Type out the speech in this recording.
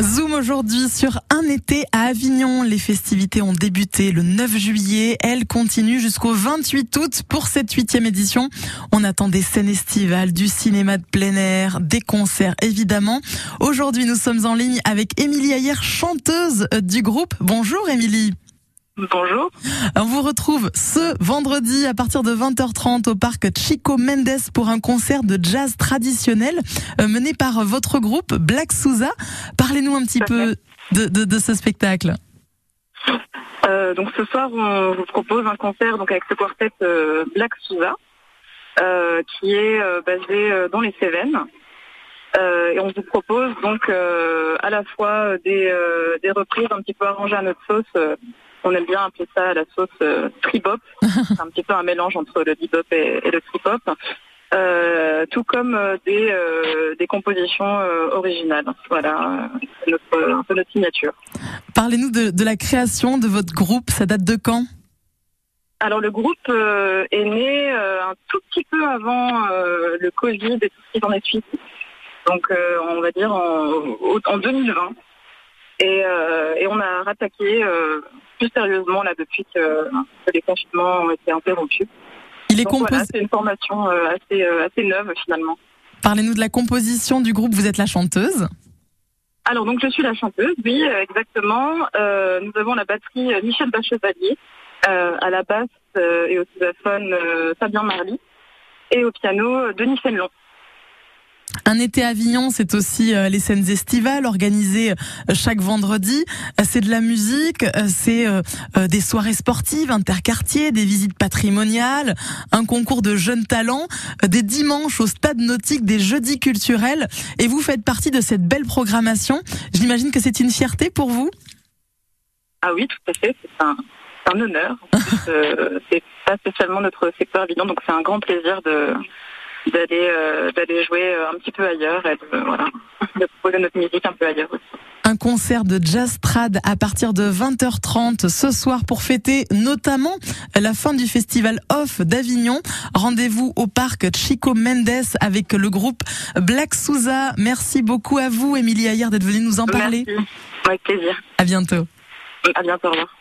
Zoom aujourd'hui sur un été à Avignon. Les festivités ont débuté le 9 juillet. Elles continuent jusqu'au 28 août pour cette huitième édition. On attend des scènes estivales, du cinéma de plein air, des concerts évidemment. Aujourd'hui, nous sommes en ligne avec Émilie Ayer, chanteuse du groupe. Bonjour Émilie. Bonjour. On vous retrouve ce vendredi à partir de 20h30 au parc Chico Mendes pour un concert de jazz traditionnel euh, mené par votre groupe Black Souza. Parlez-nous un petit peu de, de, de, ce spectacle. Euh, donc ce soir, on vous propose un concert donc avec ce quartet euh, Black Souza euh, qui est basé dans les Cévennes. et on vous propose donc à la fois des, des reprises un petit peu arrangées à notre sauce on aime bien appeler ça la sauce euh, tribop. C'est un petit peu un mélange entre le bebop et, le tribop. Euh, tout comme euh, des, euh, des compositions originales. Voilà, notre, un peu notre signature. Parlez-nous de, de, la création de votre groupe. Ça date de quand? Alors le groupe est né un tout petit peu avant le Covid et tout ce qui en est suite. Donc on va dire en, en 2020. Et, et, on a rattaqué plus sérieusement là depuis que, les confinements ont été interrompus. Il est composé. c'est une formation euh, assez, euh, assez neuve finalement. Parlez-nous de la composition du groupe. Vous êtes la chanteuse. Alors donc je suis la chanteuse, oui euh, exactement. nous avons la batterie Michel Bachevalier, à la basse et au xylophone Fabien Marly et au piano Denis Fénelon. Un été à Avignon, c'est aussi euh, les scènes estivales organisées euh, chaque vendredi. Euh, c'est de la musique, c'est des soirées sportives, interquartiers, des visites patrimoniales, un concours de jeunes talents, des dimanches au stade nautique, des jeudis culturels. Et vous faites partie de cette belle programmation. J'imagine que c'est une fierté pour vous. Ah oui, tout à fait. C'est un, un honneur. c'est pas spécialement notre secteur évident, donc c'est un grand plaisir de d'aller euh, d'aller jouer euh, un petit peu ailleurs et de, voilà, de proposer notre musique un peu ailleurs aussi. Un concert de jazz trad à partir de 20h30 ce soir pour fêter notamment la fin du festival Off d'Avignon. Rendez-vous au parc Chico Mendes avec le groupe Black Souza. Merci beaucoup à vous, Émilie Ayer, d'être venue nous en parler. Merci. Avec plaisir. À bientôt. À bientôt. Au revoir.